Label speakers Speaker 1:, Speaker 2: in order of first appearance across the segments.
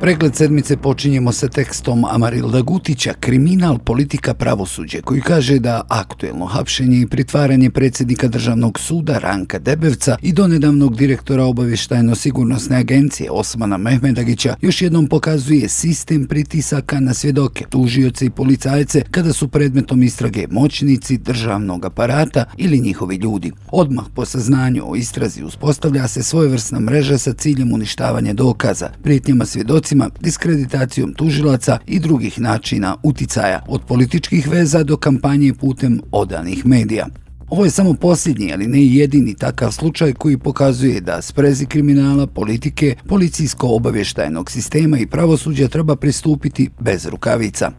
Speaker 1: Pregled sedmice počinjemo sa tekstom Amarilda Gutića, Kriminal, politika, pravosuđe, koji kaže da aktuelno hapšenje i pritvaranje predsjednika državnog suda Ranka Debevca i donedavnog direktora obavještajno-sigurnosne agencije Osmana Mehmedagića još jednom pokazuje sistem pritisaka na svjedoke, tužioce i policajce kada su predmetom istrage moćnici državnog aparata ili njihovi ljudi. Odmah po saznanju o istrazi uspostavlja se svojevrsna mreža sa ciljem uništavanja dokaza, prijetnjama svjedoci svjedocima, diskreditacijom tužilaca i drugih načina uticaja, od političkih veza do kampanje putem odanih medija. Ovo je samo posljednji, ali ne jedini takav slučaj koji pokazuje da sprezi kriminala, politike, policijsko-obavještajnog sistema i pravosuđa treba pristupiti bez rukavica.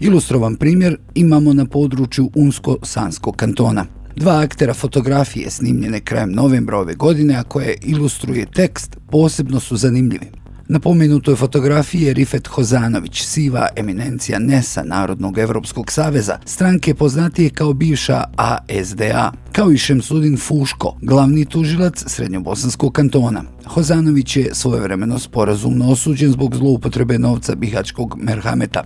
Speaker 1: Ilustrovan primjer imamo na području Unsko-Sanskog kantona. Dva aktera fotografije snimljene krajem novembra ove godine, a koje ilustruje tekst, posebno su zanimljivi. Na pomenutoj fotografiji je Rifet Hozanović, siva eminencija NESA, Narodnog Evropskog saveza, stranke poznatije kao bivša ASDA, kao i Šemsudin Fuško, glavni tužilac Srednjobosanskog kantona. Hozanović je svojevremeno sporazumno osuđen zbog zloupotrebe novca Bihačkog Merhameta.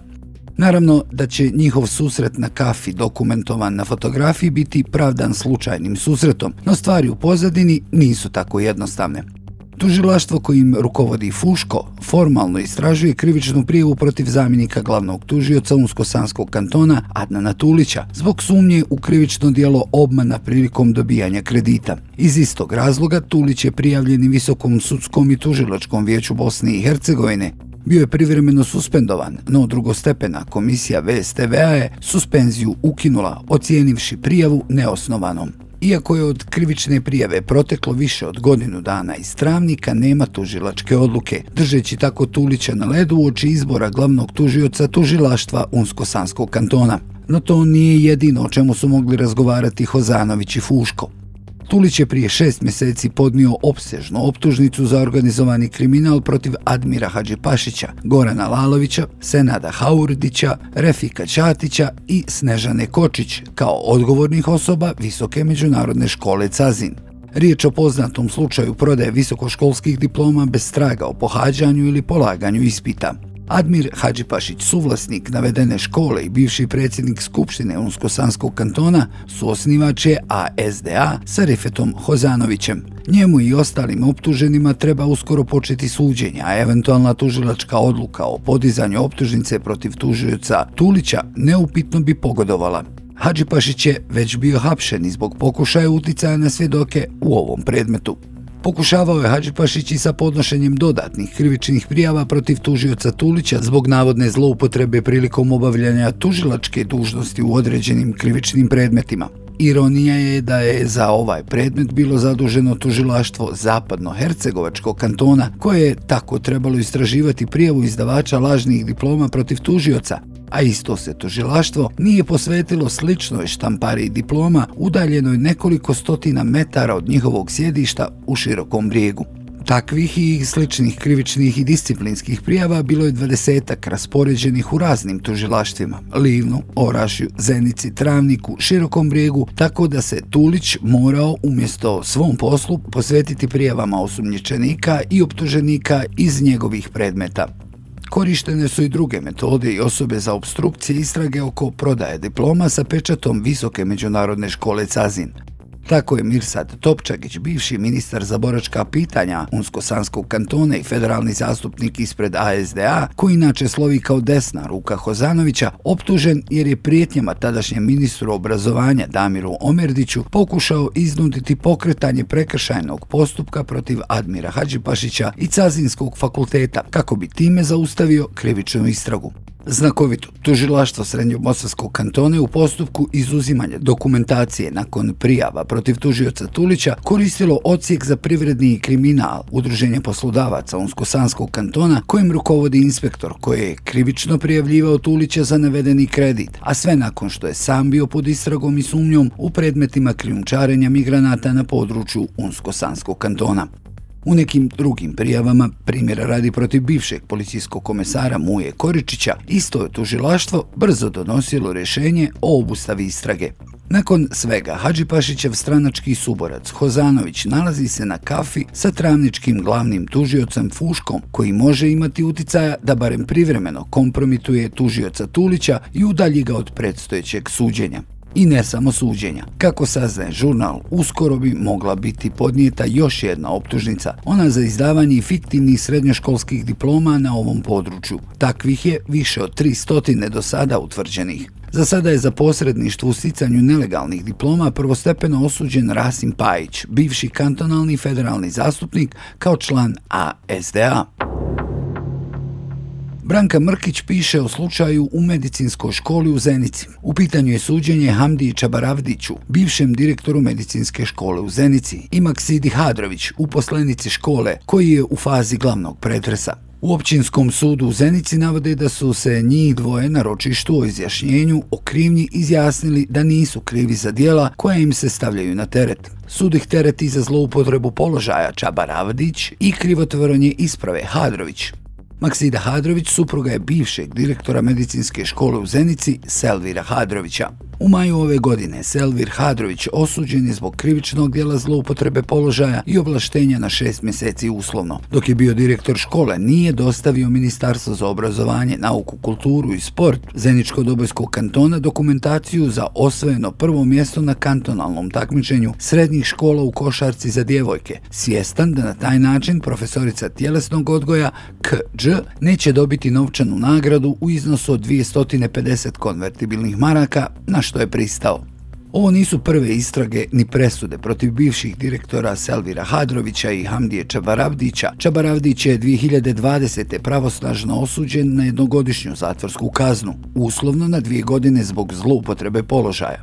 Speaker 1: Naravno da će njihov susret na kafi dokumentovan na fotografiji biti pravdan slučajnim susretom, no stvari u pozadini nisu tako jednostavne. Tužilaštvo kojim rukovodi Fuško formalno istražuje krivičnu prijevu protiv zamjenika glavnog tužioca Unsko-Sanskog kantona Adnana Tulića zbog sumnje u krivično dijelo obmana prilikom dobijanja kredita. Iz istog razloga Tulić je prijavljeni Visokom sudskom i tužilačkom vijeću Bosne i Hercegovine bio je privremeno suspendovan, no drugostepena komisija VSTVA je suspenziju ukinula, ocijenivši prijavu neosnovanom. Iako je od krivične prijave proteklo više od godinu dana iz travnika, nema tužilačke odluke, držeći tako Tulića na ledu u oči izbora glavnog tužioca tužilaštva Unsko-Sanskog kantona. No to nije jedino o čemu su mogli razgovarati Hozanović i Fuško. Tulić je prije šest mjeseci podnio opsežnu optužnicu za organizovani kriminal protiv Admira Hadžipašića, Gorana Lalovića, Senada Haurdića, Refika Ćatića i Snežane Kočić kao odgovornih osoba Visoke međunarodne škole Cazin. Riječ o poznatom slučaju prodaje visokoškolskih diploma bez straga o pohađanju ili polaganju ispita. Admir Hadžipašić, suvlasnik navedene škole i bivši predsjednik Skupštine Unsko-Sanskog kantona, su osnivače ASDA sa Rifetom Hozanovićem. Njemu i ostalim optuženima treba uskoro početi suđenje, a eventualna tužilačka odluka o podizanju optužnice protiv tužioca Tulića neupitno bi pogodovala. Hadžipašić je već bio hapšen zbog pokušaja uticaja na svjedoke u ovom predmetu. Pokušavao je Hadžipašić i sa podnošenjem dodatnih krivičnih prijava protiv tužioca Tulića zbog navodne zloupotrebe prilikom obavljanja tužilačke dužnosti u određenim krivičnim predmetima. Ironija je da je za ovaj predmet bilo zaduženo tužilaštvo Zapadno-Hercegovačkog kantona, koje je tako trebalo istraživati prijavu izdavača lažnih diploma protiv tužioca, a isto se tužilaštvo nije posvetilo sličnoj štampari diploma udaljenoj nekoliko stotina metara od njihovog sjedišta u širokom brijegu. Takvih i sličnih krivičnih i disciplinskih prijava bilo je dvadesetak raspoređenih u raznim tužilaštvima, Livnu, Orašju, Zenici, Travniku, Širokom brijegu, tako da se Tulić morao umjesto svom poslu posvetiti prijavama osumnječenika i optuženika iz njegovih predmeta. Korištene su i druge metode i osobe za obstrukcije istrage oko prodaje diploma sa pečatom Visoke međunarodne škole Cazin. Tako je Mirsad Topčagić, bivši ministar za boračka pitanja Unsko-Sanskog kantona i federalni zastupnik ispred ASDA, koji inače slovi kao desna ruka Hozanovića, optužen jer je prijetnjama tadašnjem ministru obrazovanja Damiru Omerdiću pokušao iznuditi pokretanje prekršajnog postupka protiv Admira Hadžipašića i Cazinskog fakulteta kako bi time zaustavio krivičnu istragu. Znakovito, tužilaštvo Srednjobosarskog kantone u postupku izuzimanja dokumentacije nakon prijava protiv tužioca Tulića koristilo ocijek za privredni kriminal Udruženja poslodavaca Unsko-Sanskog kantona kojim rukovodi inspektor koji je krivično prijavljivao Tulića za navedeni kredit, a sve nakon što je sam bio pod istragom i sumnjom u predmetima krijumčarenja migranata na području Unsko-Sanskog kantona. U nekim drugim prijavama, primjera radi protiv bivšeg policijskog komesara Muje Koričića, isto je tužilaštvo brzo donosilo rješenje o obustavi istrage. Nakon svega, Hadži Pašićev stranački suborac Hozanović nalazi se na kafi sa travničkim glavnim tužiocem Fuškom, koji može imati uticaja da barem privremeno kompromituje tužioca Tulića i udalji ga od predstojećeg suđenja. I ne samo suđenja. Kako saznaje žurnal, uskoro bi mogla biti podnijeta još jedna optužnica, ona za izdavanje fiktivnih srednjoškolskih diploma na ovom području. Takvih je više od 300 do sada utvrđenih. Za sada je za posredništvo u sticanju nelegalnih diploma prvostepeno osuđen Rasim Pajić, bivši kantonalni federalni zastupnik kao član ASDA. Branka Mrkić piše o slučaju u medicinskoj školi u Zenici. U pitanju je suđenje Hamdi Čabaravdiću, bivšem direktoru medicinske škole u Zenici, i Maksidi Hadrović, uposlenici škole, koji je u fazi glavnog pretresa. U općinskom sudu u Zenici navode da su se njih dvoje na ročištu o izjašnjenju o krivnji izjasnili da nisu krivi za dijela koja im se stavljaju na teret. Sud ih tereti za zloupotrebu položaja Čabaravdić i krivotvoranje isprave Hadrović. Maksida Hadrović supruga je bivšeg direktora medicinske škole u Zenici Selvira Hadrovića. U maju ove godine Selvir Hadrović osuđen je zbog krivičnog dijela zloupotrebe položaja i oblaštenja na šest mjeseci uslovno. Dok je bio direktor škole, nije dostavio Ministarstvo za obrazovanje, nauku, kulturu i sport Zeničko-Dobojskog kantona dokumentaciju za osvojeno prvo mjesto na kantonalnom takmičenju srednjih škola u košarci za djevojke, svjestan da na taj način profesorica tjelesnog odgoja K.Đ. neće dobiti novčanu nagradu u iznosu od 250 konvertibilnih maraka na što je pristao. Ovo nisu prve istrage ni presude protiv bivših direktora Selvira Hadrovića i Hamdije Čabaravdića. Čabaravdić je 2020. pravosnažno osuđen na jednogodišnju zatvorsku kaznu, uslovno na dvije godine zbog zloupotrebe položaja.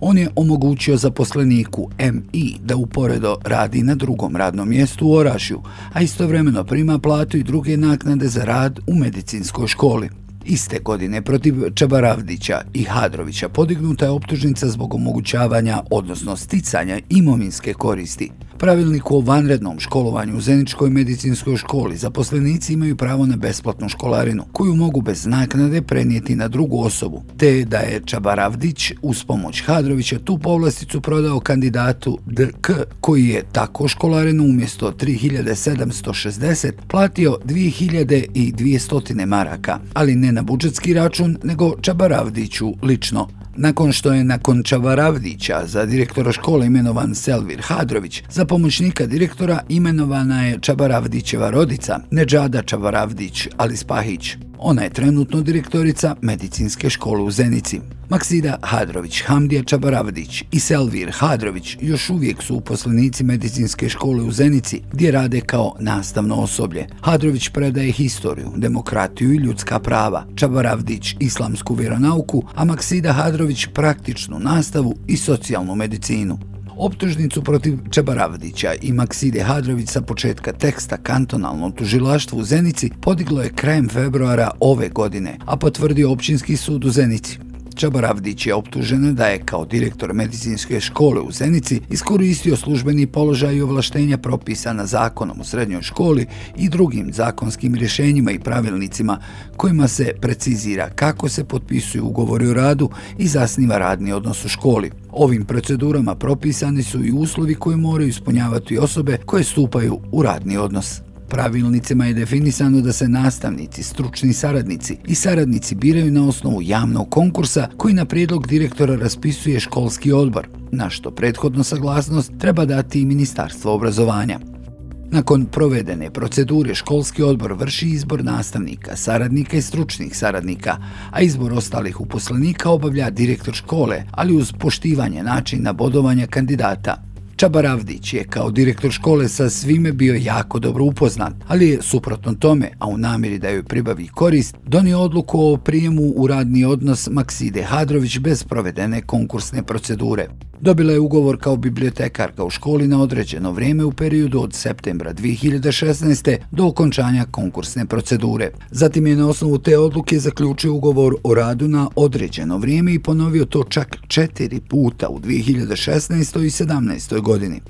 Speaker 1: On je omogućio zaposleniku MI da uporedo radi na drugom radnom mjestu u Orašju, a istovremeno prima platu i druge naknade za rad u medicinskoj školi. Iste godine protiv Čabaravdića i Hadrovića podignuta je optužnica zbog omogućavanja, odnosno sticanja imovinske koristi. Pravilnik o vanrednom školovanju u Zeničkoj medicinskoj školi. Zaposlenici imaju pravo na besplatnu školarinu, koju mogu bez naknade prenijeti na drugu osobu, te da je Čabaravdić uz pomoć Hadrovića tu povlasticu prodao kandidatu DK, koji je tako školarinu umjesto 3760 platio 2200 maraka, ali ne na budžetski račun, nego Čabaravdiću lično. Nakon što je nakon Čavaravdića za direktora škole imenovan Selvir Hadrović, za pomoćnika direktora imenovana je Čavaravdićeva rodica, Neđada Čavaravdić, Alispahić. Ona je trenutno direktorica medicinske škole u Zenici. Maksida Hadrović, Hamdija Čabaravdić i Selvir Hadrović još uvijek su uposlenici medicinske škole u Zenici gdje rade kao nastavno osoblje. Hadrović predaje historiju, demokratiju i ljudska prava, Čabaravdić islamsku vjeronauku, a Maksida Hadrović praktičnu nastavu i socijalnu medicinu. Optužnicu protiv Čebaravdića i Makside Hadrović sa početka teksta kantonalno tužilaštvo u Zenici podiglo je krajem februara ove godine, a potvrdio općinski sud u Zenici. Čabaravdić je optužen da je kao direktor medicinske škole u Zenici iskoristio službeni položaj i ovlaštenja propisana zakonom u srednjoj školi i drugim zakonskim rješenjima i pravilnicima kojima se precizira kako se potpisuju ugovori o radu i zasniva radni odnos u školi. Ovim procedurama propisani su i uslovi koje moraju ispunjavati osobe koje stupaju u radni odnos. Pravilnicima je definisano da se nastavnici, stručni saradnici i saradnici biraju na osnovu javnog konkursa koji na prijedlog direktora raspisuje školski odbor, na što prethodno saglasnost treba dati i Ministarstvo obrazovanja. Nakon provedene procedure školski odbor vrši izbor nastavnika, saradnika i stručnih saradnika, a izbor ostalih uposlenika obavlja direktor škole, ali uz poštivanje načina bodovanja kandidata Čabaravdić je kao direktor škole sa svime bio jako dobro upoznat, ali je suprotno tome, a u namjeri da joj pribavi korist, donio odluku o prijemu u radni odnos Makside Hadrović bez provedene konkursne procedure. Dobila je ugovor kao bibliotekarka u školi na određeno vrijeme u periodu od septembra 2016. do okončanja konkursne procedure. Zatim je na osnovu te odluke zaključio ugovor o radu na određeno vrijeme i ponovio to čak četiri puta u 2016. i 2017 godini.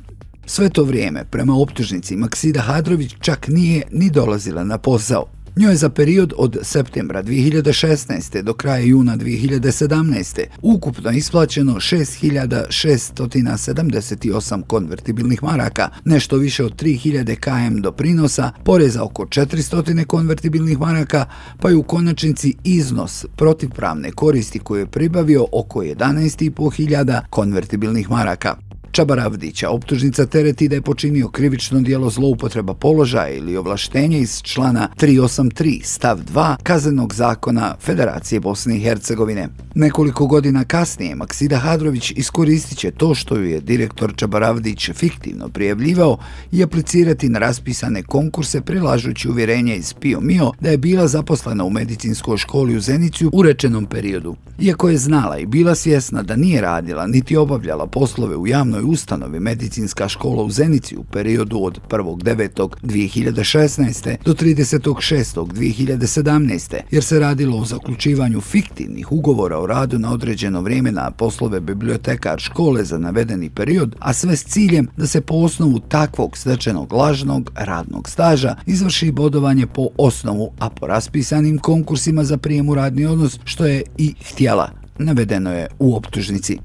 Speaker 1: Sve to vrijeme, prema optužnici, Maksida Hadrović čak nije ni dolazila na posao. Njoj je za period od septembra 2016. do kraja juna 2017. ukupno isplaćeno 6678 konvertibilnih maraka, nešto više od 3000 km doprinosa, poreza oko 400 konvertibilnih maraka, pa je u konačnici iznos protivpravne koristi koju je pribavio oko 11.500 konvertibilnih maraka. Čabaravdića optužnica tereti da je počinio krivično dijelo zloupotreba položaja ili ovlaštenja iz člana 383 stav 2 kaznenog zakona Federacije Bosne i Hercegovine. Nekoliko godina kasnije Maksida Hadrović iskoristit će to što ju je direktor Čabaravdić fiktivno prijavljivao i aplicirati na raspisane konkurse prilažući uvjerenje iz Pio Mio da je bila zaposlena u medicinskoj školi u Zenicu u rečenom periodu. Iako je znala i bila svjesna da nije radila niti obavljala poslove u javnoj ustanovi medicinska škola u Zenici u periodu od 1.9.2016. do 30.6.2017. jer se radilo o zaključivanju fiktivnih ugovora o radu na određeno vrijeme na poslove bibliotekar škole za navedeni period, a sve s ciljem da se po osnovu takvog stečenog lažnog radnog staža izvrši bodovanje po osnovu, a po raspisanim konkursima za prijem u radni odnos, što je i htjela. Navedeno je u optužnici.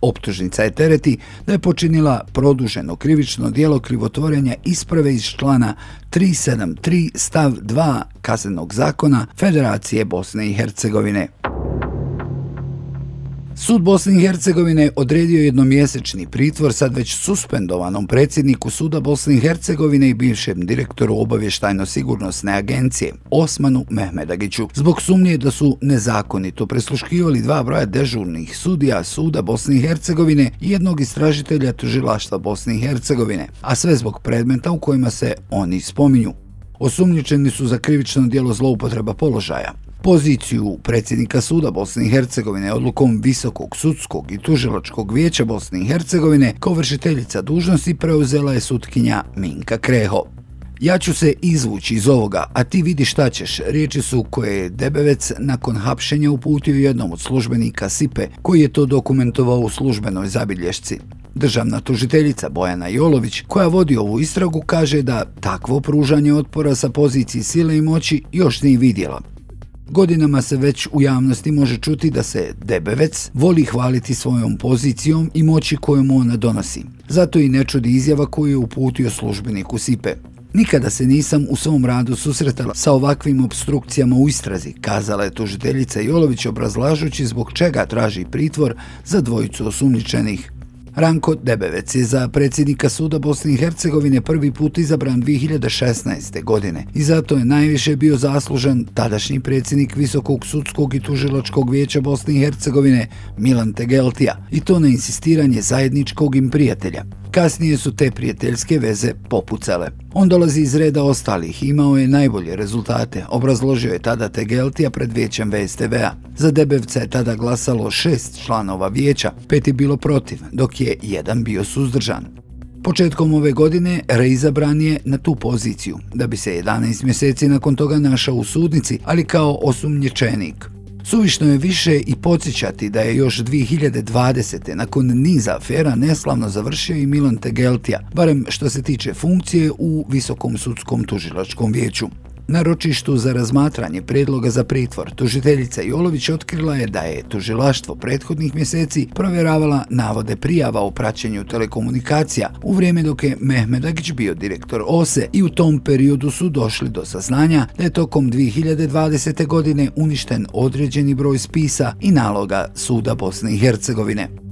Speaker 1: Optužnica je tereti da je počinila produženo krivično dijelo krivotvorenja isprave iz člana 373 stav 2 kaznenog zakona Federacije Bosne i Hercegovine. Sud Bosne i Hercegovine odredio jednomjesečni pritvor sad već suspendovanom predsjedniku Suda Bosne i Hercegovine i bivšem direktoru obavještajno-sigurnosne agencije Osmanu Mehmedagiću zbog sumnje da su nezakonito presluškivali dva broja dežurnih sudija Suda Bosne i Hercegovine i jednog istražitelja tužilaštva Bosne i Hercegovine, a sve zbog predmeta u kojima se oni spominju. Osumnjičeni su za krivično dijelo zloupotreba položaja, Poziciju predsjednika suda Bosne i Hercegovine odlukom Visokog sudskog i tužilačkog vijeća Bosne i Hercegovine kao vršiteljica dužnosti preuzela je sutkinja Minka Kreho. Ja ću se izvući iz ovoga, a ti vidi šta ćeš, riječi su koje je Debevec nakon hapšenja uputio jednom od službenika Sipe, koji je to dokumentovao u službenoj zabilješci. Državna tužiteljica Bojana Jolović, koja vodi ovu istragu, kaže da takvo pružanje otpora sa poziciji sile i moći još nije vidjela. Godinama se već u javnosti može čuti da se Debevec voli hvaliti svojom pozicijom i moći kojom ona donosi. Zato i ne čudi izjava koju je uputio službeniku Sipe. Nikada se nisam u svom radu susretala sa ovakvim obstrukcijama u istrazi, kazala je tužiteljica Jolović obrazlažući zbog čega traži pritvor za dvojicu osumničenih. Ranko Debevec je za predsjednika suda Bosne i Hercegovine prvi put izabran 2016. godine i zato je najviše bio zaslužen tadašnji predsjednik Visokog sudskog i tužilačkog vijeća Bosne i Hercegovine Milan Tegeltija i to na insistiranje zajedničkog im prijatelja. Kasnije su te prijateljske veze popucale. On dolazi iz reda ostalih i imao je najbolje rezultate, obrazložio je tada Tegeltija pred vijećem VSTV-a. Za Debevca je tada glasalo šest članova vijeća, pet je bilo protiv, dok je jedan bio suzdržan. Početkom ove godine reizabran je na tu poziciju, da bi se 11 mjeseci nakon toga našao u sudnici, ali kao osumnječenik. Suvišno je više i podsjećati da je još 2020. nakon niza afera neslavno završio i Milan Tegeltija, barem što se tiče funkcije u Visokom sudskom tužilačkom vijeću. Na ročištu za razmatranje predloga za pritvor, tužiteljica Jolović otkrila je da je tužilaštvo prethodnih mjeseci provjeravala navode prijava o praćenju telekomunikacija u vrijeme dok je Mehmedagić bio direktor OSE i u tom periodu su došli do saznanja da je tokom 2020. godine uništen određeni broj spisa i naloga Suda Bosne i Hercegovine.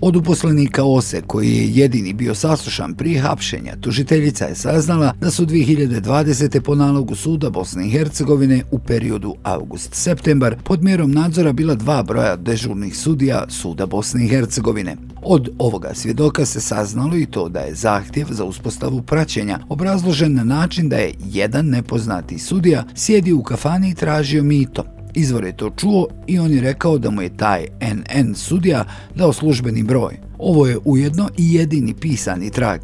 Speaker 1: Od uposlenika OSE, koji je jedini bio saslušan prije hapšenja, tužiteljica je saznala da su 2020. po nalogu suda Bosne i Hercegovine u periodu august-septembar pod mjerom nadzora bila dva broja dežurnih sudija suda Bosne i Hercegovine. Od ovoga svjedoka se saznalo i to da je zahtjev za uspostavu praćenja obrazložen na način da je jedan nepoznati sudija sjedio u kafani i tražio mito. Izvor je to čuo i on je rekao da mu je taj NN sudija dao službeni broj. Ovo je ujedno i jedini pisani trag.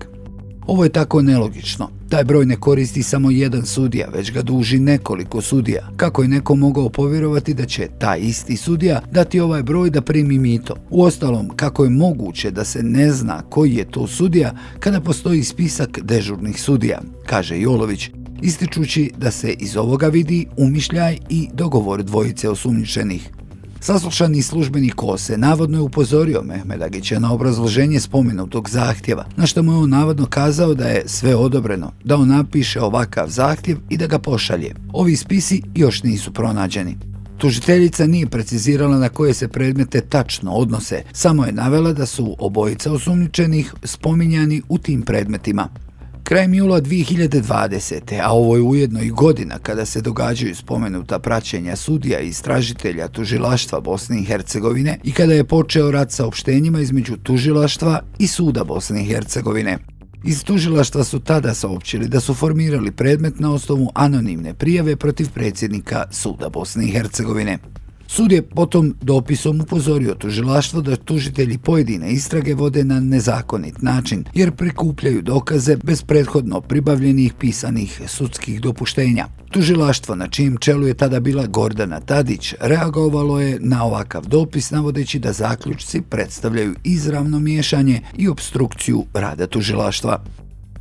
Speaker 1: Ovo je tako nelogično. Taj broj ne koristi samo jedan sudija, već ga duži nekoliko sudija. Kako je neko mogao povjerovati da će taj isti sudija dati ovaj broj da primi mito? U ostalom, kako je moguće da se ne zna koji je to sudija kada postoji spisak dežurnih sudija, kaže Jolović, ističući da se iz ovoga vidi umišljaj i dogovor dvojice osumnjičenih. Saslušani službeni Kose navodno je upozorio Mehmedagića na obrazloženje spomenutog zahtjeva, na što mu je on navodno kazao da je sve odobreno, da on napiše ovakav zahtjev i da ga pošalje. Ovi spisi još nisu pronađeni. Tužiteljica nije precizirala na koje se predmete tačno odnose, samo je navela da su obojica osumničenih spominjani u tim predmetima. Krajem jula 2020. a ovo je ujedno i godina kada se događaju spomenuta praćenja sudija i istražitelja tužilaštva Bosne i Hercegovine i kada je počeo rad sa opštenjima između tužilaštva i suda Bosne i Hercegovine. Iz tužilaštva su tada saopćili da su formirali predmet na osnovu anonimne prijave protiv predsjednika suda Bosne i Hercegovine. Sud je potom dopisom upozorio tužilaštvo da tužitelji pojedine istrage vode na nezakonit način, jer prikupljaju dokaze bez prethodno pribavljenih pisanih sudskih dopuštenja. Tužilaštvo na čijem čelu je tada bila Gordana Tadić reagovalo je na ovakav dopis navodeći da zaključci predstavljaju izravno miješanje i obstrukciju rada tužilaštva.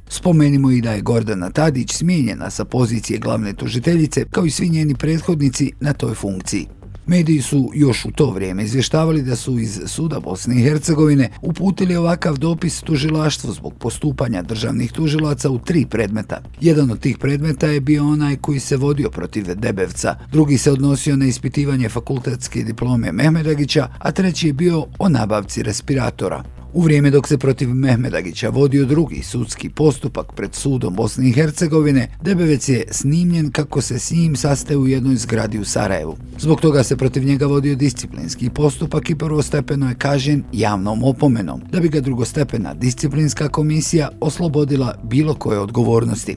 Speaker 1: Spomenimo i da je Gordana Tadić smijenjena sa pozicije glavne tužiteljice kao i svi njeni prethodnici na toj funkciji. Mediji su još u to vrijeme izvještavali da su iz Suda Bosne i Hercegovine uputili ovakav dopis tužilaštvu zbog postupanja državnih tužilaca u tri predmeta. Jedan od tih predmeta je bio onaj koji se vodio protiv Debevca, drugi se odnosio na ispitivanje fakultetske diplome Mehmedagića, a treći je bio o nabavci respiratora. U vrijeme dok se protiv Mehmedagića vodio drugi sudski postupak pred sudom Bosne i Hercegovine, Debevec je snimljen kako se s njim sastaje u jednoj zgradi u Sarajevu. Zbog toga se protiv njega vodio disciplinski postupak i prvostepeno je kažen javnom opomenom, da bi ga drugostepena disciplinska komisija oslobodila bilo koje odgovornosti.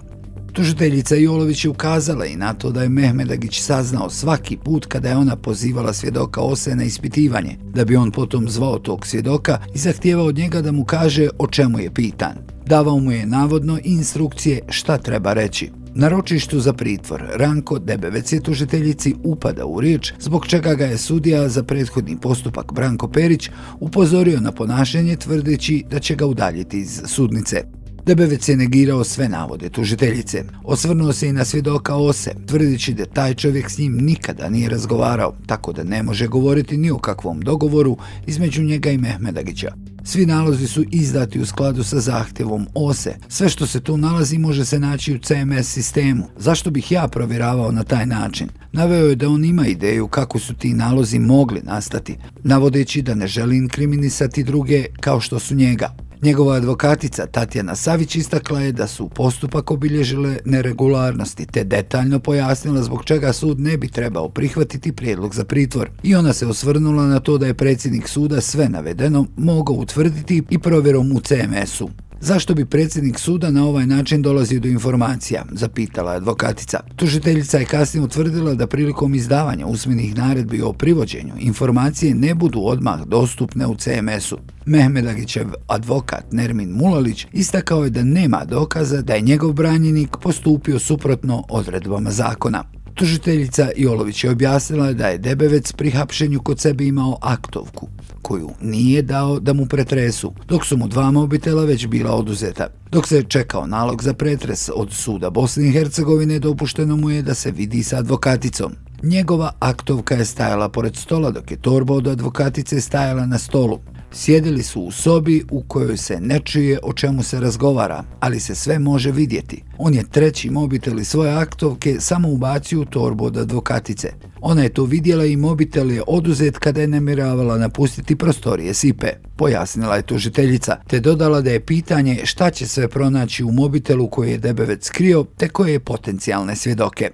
Speaker 1: Tužiteljica Jolović je ukazala i na to da je Mehmedagić saznao svaki put kada je ona pozivala svjedoka Ose na ispitivanje, da bi on potom zvao tog svjedoka i zahtijevao od njega da mu kaže o čemu je pitan. Davao mu je navodno instrukcije šta treba reći. Na ročištu za pritvor Ranko Debevec je tužiteljici upada u riječ, zbog čega ga je sudija za prethodni postupak Branko Perić upozorio na ponašanje tvrdeći da će ga udaljiti iz sudnice. Debevec je negirao sve navode tužiteljice. Osvrnuo se i na svjedoka Ose, tvrdići da taj čovjek s njim nikada nije razgovarao, tako da ne može govoriti ni o kakvom dogovoru između njega i Mehmedagića. Svi nalozi su izdati u skladu sa zahtjevom OSE. Sve što se tu nalazi može se naći u CMS sistemu. Zašto bih ja provjeravao na taj način? Naveo je da on ima ideju kako su ti nalozi mogli nastati, navodeći da ne želi inkriminisati druge kao što su njega. Njegova advokatica Tatjana Savić istakla je da su postupak obilježile neregularnosti te detaljno pojasnila zbog čega sud ne bi trebao prihvatiti prijedlog za pritvor. I ona se osvrnula na to da je predsjednik suda sve navedeno mogao utvrditi i provjerom u CMS-u. Zašto bi predsjednik suda na ovaj način dolazio do informacija, zapitala je advokatica. Tužiteljica je kasnije utvrdila da prilikom izdavanja usmenih naredbi o privođenju informacije ne budu odmah dostupne u CMS-u. Mehmedagićev advokat Nermin Mulalić istakao je da nema dokaza da je njegov branjenik postupio suprotno odredbama zakona. Tužiteljica Jolović je objasnila da je Debevec pri hapšenju kod sebe imao aktovku, koju nije dao da mu pretresu, dok su mu dva mobitela već bila oduzeta. Dok se čekao nalog za pretres od suda Bosne i Hercegovine, dopušteno mu je da se vidi sa advokaticom. Njegova aktovka je stajala pored stola, dok je torba od advokatice stajala na stolu. Sjedili su u sobi u kojoj se ne čuje o čemu se razgovara, ali se sve može vidjeti. On je treći mobitel i svoje aktovke samo ubacio u torbu od advokatice. Ona je to vidjela i mobitel je oduzet kada je namiravala napustiti prostorije Sipe. Pojasnila je tužiteljica, te dodala da je pitanje šta će sve pronaći u mobitelu koji je Debevec skrio, te koje je potencijalne svjedoke.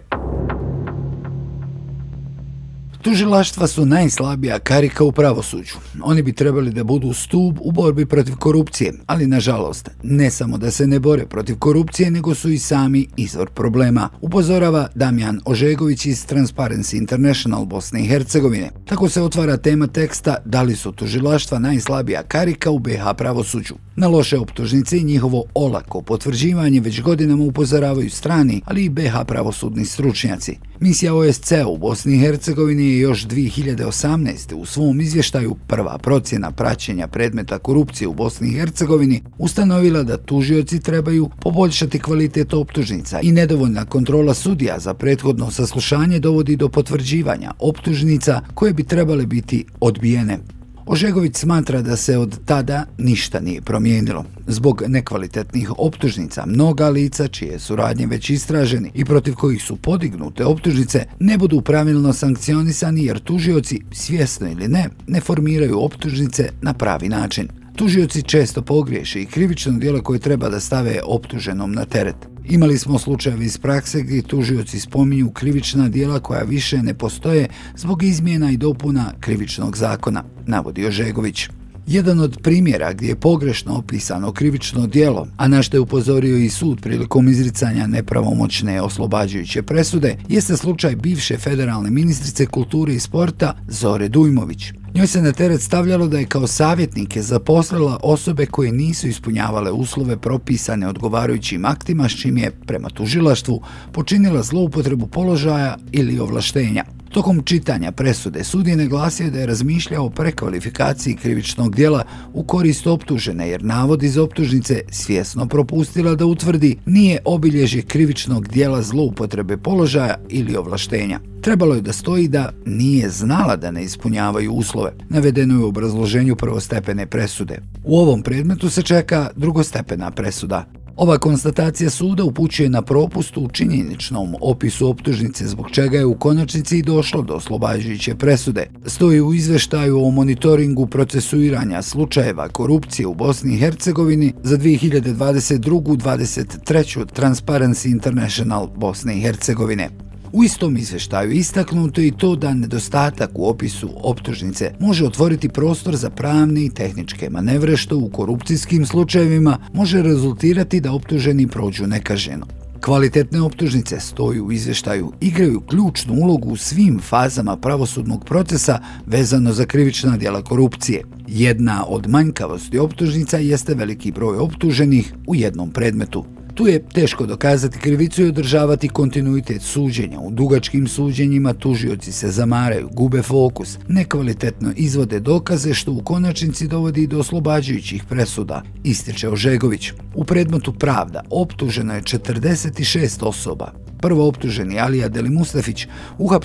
Speaker 1: Tužilaštva su najslabija karika u pravosuđu. Oni bi trebali da budu stub u borbi protiv korupcije, ali nažalost, ne samo da se ne bore protiv korupcije, nego su i sami izvor problema. Upozorava Damjan Ožegović iz Transparency International Bosne i Hercegovine. Tako se otvara tema teksta da li su tužilaštva najslabija karika u BH pravosuđu. Na loše optužnice i njihovo olako potvrđivanje već godinama upozoravaju strani, ali i BH pravosudni stručnjaci. Misija OSC u Bosni i Hercegovini je još 2018. u svom izvještaju prva procjena praćenja predmeta korupcije u Bosni i Hercegovini ustanovila da tužioci trebaju poboljšati kvalitet optužnica i nedovoljna kontrola sudija za prethodno saslušanje dovodi do potvrđivanja optužnica koje bi trebale biti odbijene. Ožegović smatra da se od tada ništa nije promijenilo. Zbog nekvalitetnih optužnica, mnoga lica čije su radnje već istraženi i protiv kojih su podignute optužnice ne budu pravilno sankcionisani jer tužioci, svjesno ili ne, ne formiraju optužnice na pravi način. Tužioci često pogriješe i krivično dijelo koje treba da stave optuženom na teret. Imali smo slučajeve iz prakse gdje tužioci spominju krivična dijela koja više ne postoje zbog izmjena i dopuna krivičnog zakona, navodio Žegović. Jedan od primjera gdje je pogrešno opisano krivično dijelo, a na što je upozorio i sud prilikom izricanja nepravomoćne oslobađajuće presude, jeste slučaj bivše federalne ministrice kulture i sporta Zore Dujmović. Njoj se na teret stavljalo da je kao savjetnike zaposlila osobe koje nisu ispunjavale uslove propisane odgovarajućim aktima s čim je, prema tužilaštvu, počinila zloupotrebu položaja ili ovlaštenja. Tokom čitanja presude sud je naglasio da je razmišljao o prekvalifikaciji krivičnog dijela u korist optužene jer navod iz optužnice svjesno propustila da utvrdi nije obilježje krivičnog dijela zloupotrebe položaja ili ovlaštenja. Trebalo je da stoji da nije znala da ne ispunjavaju uslove. Navedeno je u obrazloženju prvostepene presude. U ovom predmetu se čeka drugostepena presuda. Ova konstatacija suda upućuje na propust u činjeničnom opisu optužnice zbog čega je u konačnici i došlo do oslobađajuće presude. Stoji u izveštaju o monitoringu procesuiranja slučajeva korupcije u Bosni i Hercegovini za 2022-2023 Transparency International Bosne i Hercegovine. U istom izveštaju istaknuto i to da nedostatak u opisu optužnice može otvoriti prostor za pravne i tehničke manevre što u korupcijskim slučajevima može rezultirati da optuženi prođu nekaženo. Kvalitetne optužnice stoju u izveštaju, igraju ključnu ulogu u svim fazama pravosudnog procesa vezano za krivična djela korupcije. Jedna od manjkavosti optužnica jeste veliki broj optuženih u jednom predmetu. Tu je teško dokazati krivicu i održavati kontinuitet suđenja. U dugačkim suđenjima tužioci se zamaraju, gube fokus, nekvalitetno izvode dokaze što u konačnici dovodi do oslobađajućih presuda, ističe Ožegović. U predmetu Pravda optuženo je 46 osoba. Prvo optuženi Alija Deli Mustafić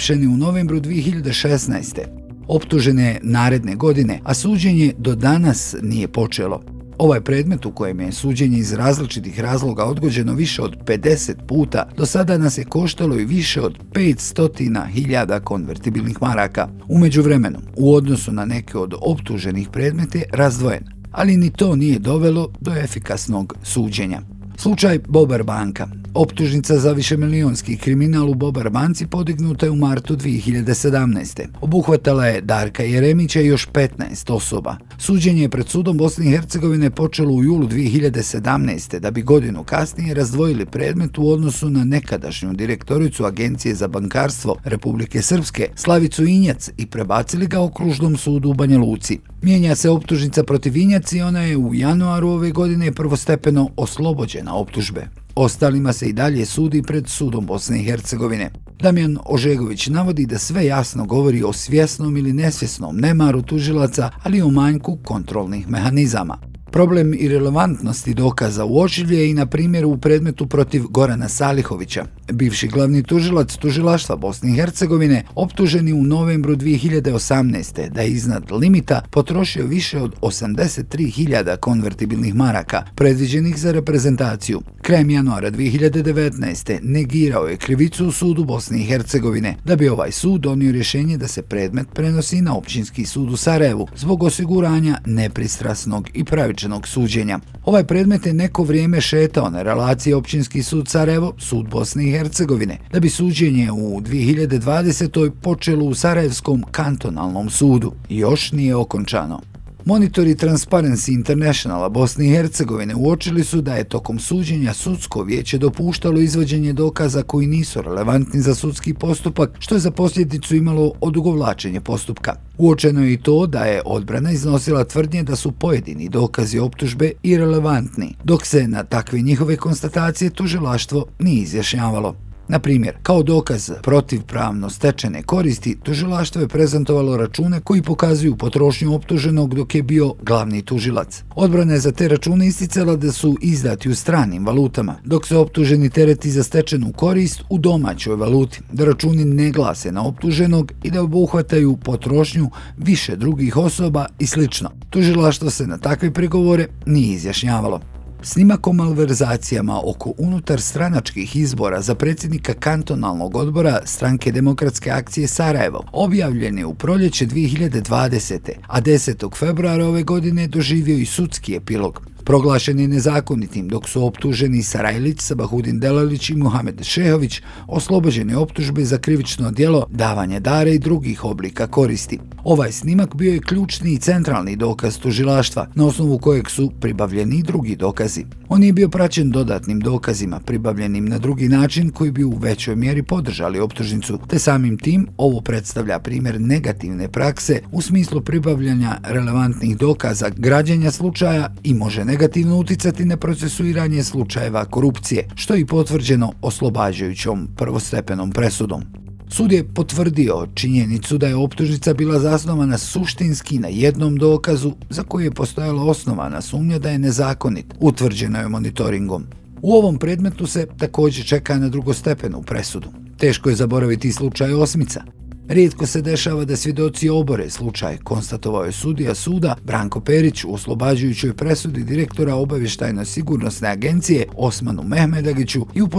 Speaker 1: je u novembru 2016. Optužene naredne godine, a suđenje do danas nije počelo. Ovaj predmet u kojem je suđenje iz različitih razloga odgođeno više od 50 puta, do sada nas je koštalo i više od 500.000 konvertibilnih maraka. Umeđu vremenu, u odnosu na neke od optuženih predmete, razdvojen, ali ni to nije dovelo do efikasnog suđenja. Slučaj Bobar banka. Optužnica za višemilijonski kriminal u Bobar banci podignuta je u martu 2017. Obuhvatala je Darka Jeremića i još 15 osoba. Suđenje je pred sudom Bosne i Hercegovine počelo u julu 2017. da bi godinu kasnije razdvojili predmet u odnosu na nekadašnju direktoricu Agencije za bankarstvo Republike Srpske, Slavicu Injac, i prebacili ga okružnom sudu u Banja Luci. Mijenja se optužnica protiv Injac i ona je u januaru ove godine prvostepeno oslobođena optužbe. Ostalima se i dalje sudi pred sudom Bosne i Hercegovine. Damjan Ožegović navodi da sve jasno govori o svjesnom ili nesvjesnom nemaru tužilaca, ali i o manjku kontrolnih mehanizama. Problem i relevantnosti dokaza uočilje i na primjeru u predmetu protiv Gorana Salihovića. Bivši glavni tužilac tužilaštva Bosne i Hercegovine optuženi u novembru 2018. da je iznad limita potrošio više od 83.000 konvertibilnih maraka predviđenih za reprezentaciju. Krajem januara 2019. negirao je krivicu u sudu Bosne i Hercegovine da bi ovaj sud donio rješenje da se predmet prenosi na općinski sud u Sarajevu zbog osiguranja nepristrasnog i pravičnog odugovlačenog suđenja. Ovaj predmet je neko vrijeme šetao na relaciji općinski sud Sarajevo, sud Bosne i Hercegovine, da bi suđenje u 2020. počelo u Sarajevskom kantonalnom sudu. Još nije okončano. Monitori Transparency Internationala Bosne i Hercegovine uočili su da je tokom suđenja sudsko vijeće dopuštalo izvođenje dokaza koji nisu relevantni za sudski postupak, što je za posljedicu imalo odugovlačenje postupka. Uočeno je i to da je odbrana iznosila tvrdnje da su pojedini dokazi optužbe irrelevantni, dok se na takve njihove konstatacije tužilaštvo nije izjašnjavalo. Na primjer, kao dokaz protivpravno stečene koristi, tužilaštvo je prezentovalo račune koji pokazuju potrošnju optuženog dok je bio glavni tužilac. Odbrana je za te račune isticala da su izdati u stranim valutama, dok se optuženi tereti za stečenu korist u domaćoj valuti, da računi ne glase na optuženog i da obuhvataju potrošnju više drugih osoba i sl. Tužilaštvo se na takve pregovore nije izjašnjavalo. Snimak o malverzacijama oko unutar stranačkih izbora za predsjednika kantonalnog odbora stranke demokratske akcije Sarajevo objavljen je u proljeće 2020. a 10. februara ove godine doživio i sudski epilog proglašen je nezakonitim dok su optuženi Sarajlić, Sabahudin Delalić i Muhamed Šehović oslobođeni optužbe za krivično djelo davanje dare i drugih oblika koristi. Ovaj snimak bio je ključni i centralni dokaz tužilaštva, na osnovu kojeg su pribavljeni drugi dokazi. On je bio praćen dodatnim dokazima, pribavljenim na drugi način koji bi u većoj mjeri podržali optužnicu, te samim tim ovo predstavlja primjer negativne prakse u smislu pribavljanja relevantnih dokaza građenja slučaja i može negativno uticati na procesuiranje slučajeva korupcije, što je i potvrđeno oslobađajućom prvostepenom presudom. Sud je potvrdio činjenicu da je optužnica bila zasnovana suštinski na jednom dokazu za koji je postojala osnovana sumnja da je nezakonit, utvrđeno je monitoringom. U ovom predmetu se također čeka na drugostepenu presudu. Teško je zaboraviti slučaj Osmica, Rijetko se dešava da svjedoci obore slučaj, konstatovao je sudija suda Branko Perić u oslobađujućoj presudi direktora obavještajno sigurnosne agencije Osmanu Mehmedagiću i u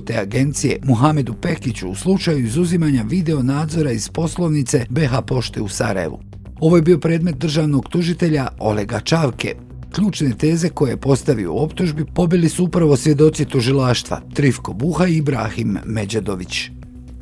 Speaker 1: te agencije Muhamedu Pekiću u slučaju izuzimanja video nadzora iz poslovnice BH Pošte u Sarajevu. Ovo je bio predmet državnog tužitelja Olega Čavke. Ključne teze koje je postavio u optužbi pobili su upravo svjedoci tužilaštva Trifko Buha i Ibrahim Međadović.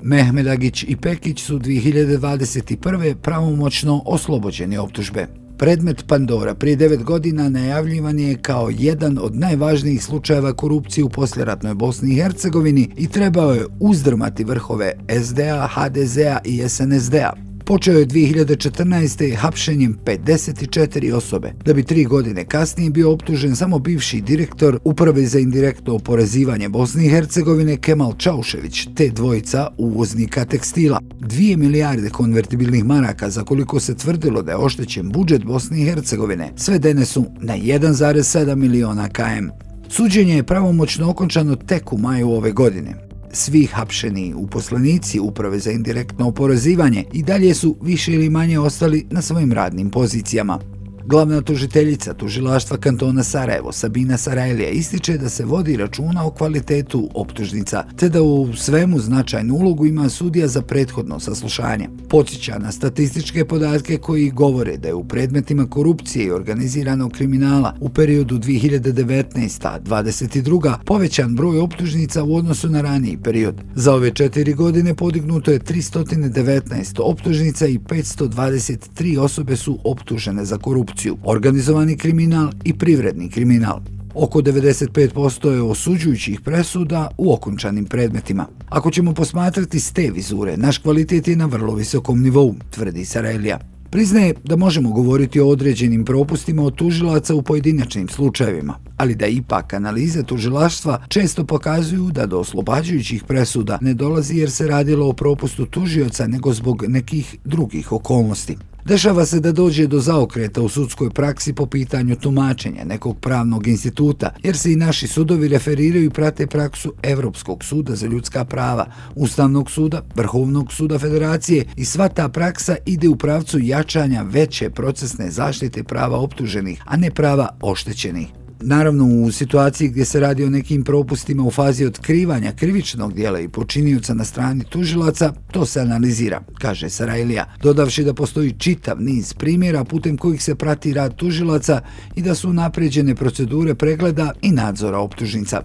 Speaker 1: Mehmedagić i Pekić su 2021. pravomoćno oslobođeni optužbe. Predmet Pandora prije devet godina najavljivan je kao jedan od najvažnijih slučajeva korupcije u posljeratnoj Bosni i Hercegovini i trebao je uzdrmati vrhove SDA, HDZ-a i SNSD-a. Počeo je 2014. hapšenjem 54 osobe, da bi tri godine kasnije bio optužen samo bivši direktor Uprave za indirektno oporezivanje Bosne i Hercegovine Kemal Čaušević, te dvojica uvoznika tekstila. Dvije milijarde konvertibilnih maraka za koliko se tvrdilo da je oštećen budžet Bosne i Hercegovine svedene su na 1,7 miliona KM. Suđenje je pravomoćno okončano tek u maju ove godine svi hapšeni uposlenici uprave za indirektno oporezivanje i dalje su više ili manje ostali na svojim radnim pozicijama. Glavna tužiteljica tužilaštva kantona Sarajevo, Sabina Sarajlija, ističe da se vodi računa o kvalitetu optužnica, te da u svemu značajnu ulogu ima sudija za prethodno saslušanje. Podsjeća na statističke podatke koji govore da je u predmetima korupcije i organiziranog kriminala u periodu 2019-2022 povećan broj optužnica u odnosu na raniji period. Za ove četiri godine podignuto je 319 optužnica i 523 osobe su optužene za korupciju korupciju, organizovani kriminal i privredni kriminal. Oko 95% je osuđujućih presuda u okončanim predmetima. Ako ćemo posmatrati s te vizure, naš kvalitet je na vrlo visokom nivou, tvrdi Sarelija. Priznaje da možemo govoriti o određenim propustima od tužilaca u pojedinačnim slučajevima, ali da ipak analize tužilaštva često pokazuju da do oslobađajućih presuda ne dolazi jer se radilo o propustu tužioca nego zbog nekih drugih okolnosti. Dešava se da dođe do zaokreta u sudskoj praksi po pitanju tumačenja nekog pravnog instituta, jer se i naši sudovi referiraju i prate praksu Evropskog suda za ljudska prava, Ustavnog suda, Vrhovnog suda federacije i sva ta praksa ide u pravcu jačanja veće procesne zaštite prava optuženih, a ne prava oštećenih. Naravno, u situaciji gdje se radi o nekim propustima u fazi otkrivanja krivičnog dijela i počinioca na strani tužilaca, to se analizira, kaže Sarajlija, dodavši da postoji čitav niz primjera putem kojih se prati rad tužilaca i da su napređene procedure pregleda i nadzora optužnica.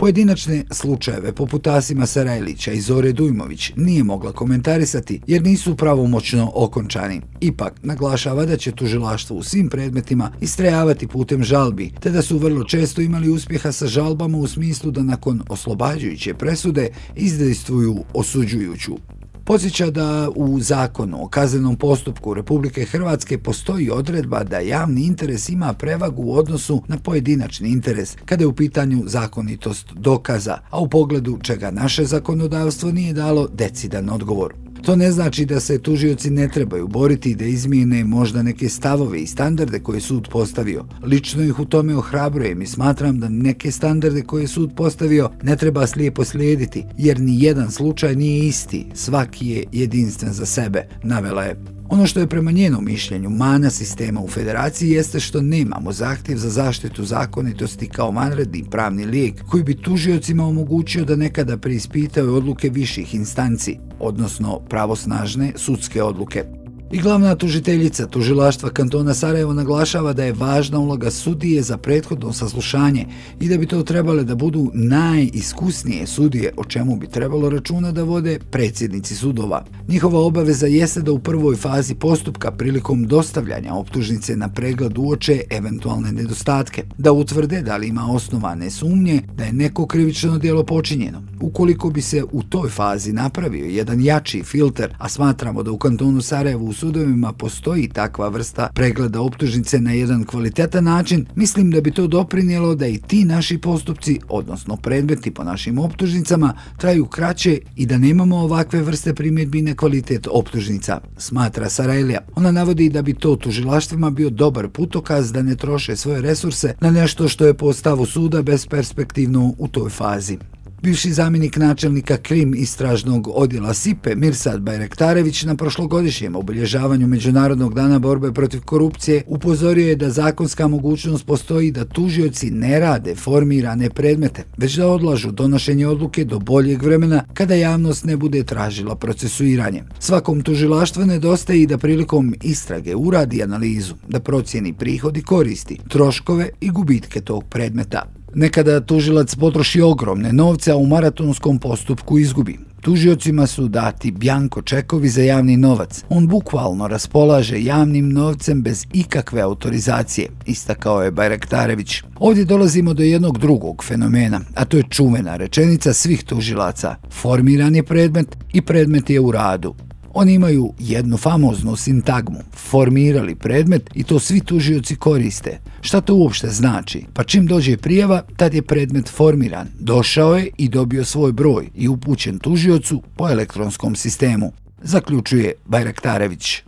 Speaker 1: Pojedinačne slučajeve poput Asima Sarajlića i Zore Dujmović nije mogla komentarisati jer nisu pravomoćno okončani. Ipak naglašava da će tužilaštvo u svim predmetima istrajavati putem žalbi, te da su vrlo često imali uspjeha sa žalbama u smislu da nakon oslobađajuće presude izdejstvuju osuđujuću. Posjeća da u zakonu o kaznenom postupku Republike Hrvatske postoji odredba da javni interes ima prevagu u odnosu na pojedinačni interes kada je u pitanju zakonitost dokaza, a u pogledu čega naše zakonodavstvo nije dalo decidan odgovor. To ne znači da se tužioci ne trebaju boriti da izmijene možda neke stavove i standarde koje sud postavio. Lično ih u tome ohrabrujem i smatram da neke standarde koje sud postavio ne treba slijepo slijediti, jer ni jedan slučaj nije isti, svaki je jedinstven za sebe, navela je. Ono što je prema njenom mišljenju mana sistema u federaciji jeste što nemamo zahtjev za zaštitu zakonitosti kao vanredni pravni lijek koji bi tužiocima omogućio da nekada preispitaju odluke viših instanci, odnosno pravosnažne sudske odluke. I glavna tužiteljica tužilaštva kantona Sarajevo naglašava da je važna uloga sudije za prethodno saslušanje i da bi to trebale da budu najiskusnije sudije o čemu bi trebalo računa da vode predsjednici sudova. Njihova obaveza jeste da u prvoj fazi postupka prilikom dostavljanja optužnice na pregled uoče eventualne nedostatke, da utvrde da li ima osnovane sumnje da je neko krivično djelo počinjeno. Ukoliko bi se u toj fazi napravio jedan jači filter, a smatramo da u kantonu Sarajevo u sudovima postoji takva vrsta pregleda optužnice na jedan kvalitetan način, mislim da bi to doprinjelo da i ti naši postupci, odnosno predmeti po našim optužnicama, traju kraće i da nemamo ovakve vrste primjedbi na kvalitet optužnica, smatra Sarajlija. Ona navodi da bi to tužilaštvima bio dobar putokaz da ne troše svoje resurse na nešto što je po stavu suda besperspektivno u toj fazi. Bivši zamjenik načelnika Krim istražnog odjela SIPE Mirsad Bajrektarević na prošlogodišnjem obilježavanju Međunarodnog dana borbe protiv korupcije upozorio je da zakonska mogućnost postoji da tužioci ne rade formirane predmete, već da odlažu donošenje odluke do boljeg vremena kada javnost ne bude tražila procesuiranje. Svakom tužilaštvu nedostaje i da prilikom istrage uradi analizu, da procijeni prihodi koristi, troškove i gubitke tog predmeta. Nekada tužilac potroši ogromne novce, a u maratonskom postupku izgubi. Tužiocima su dati bjanko čekovi za javni novac. On bukvalno raspolaže javnim novcem bez ikakve autorizacije, istakao je Bajraktarević. Ovdje dolazimo do jednog drugog fenomena, a to je čuvena rečenica svih tužilaca. Formiran je predmet i predmet je u radu. Oni imaju jednu famoznu sintagmu, formirali predmet i to svi tužioci koriste. Šta to uopšte znači? Pa čim dođe prijava, tad je predmet formiran. Došao je i dobio svoj broj i upućen tužiocu po elektronskom sistemu. Zaključuje Bajraktarević.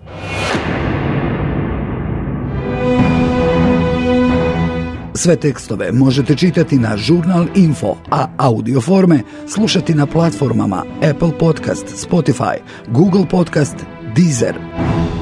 Speaker 1: Sve tekstove možete čitati na Žurnal Info, a audio forme slušati na platformama Apple Podcast, Spotify, Google Podcast, Deezer.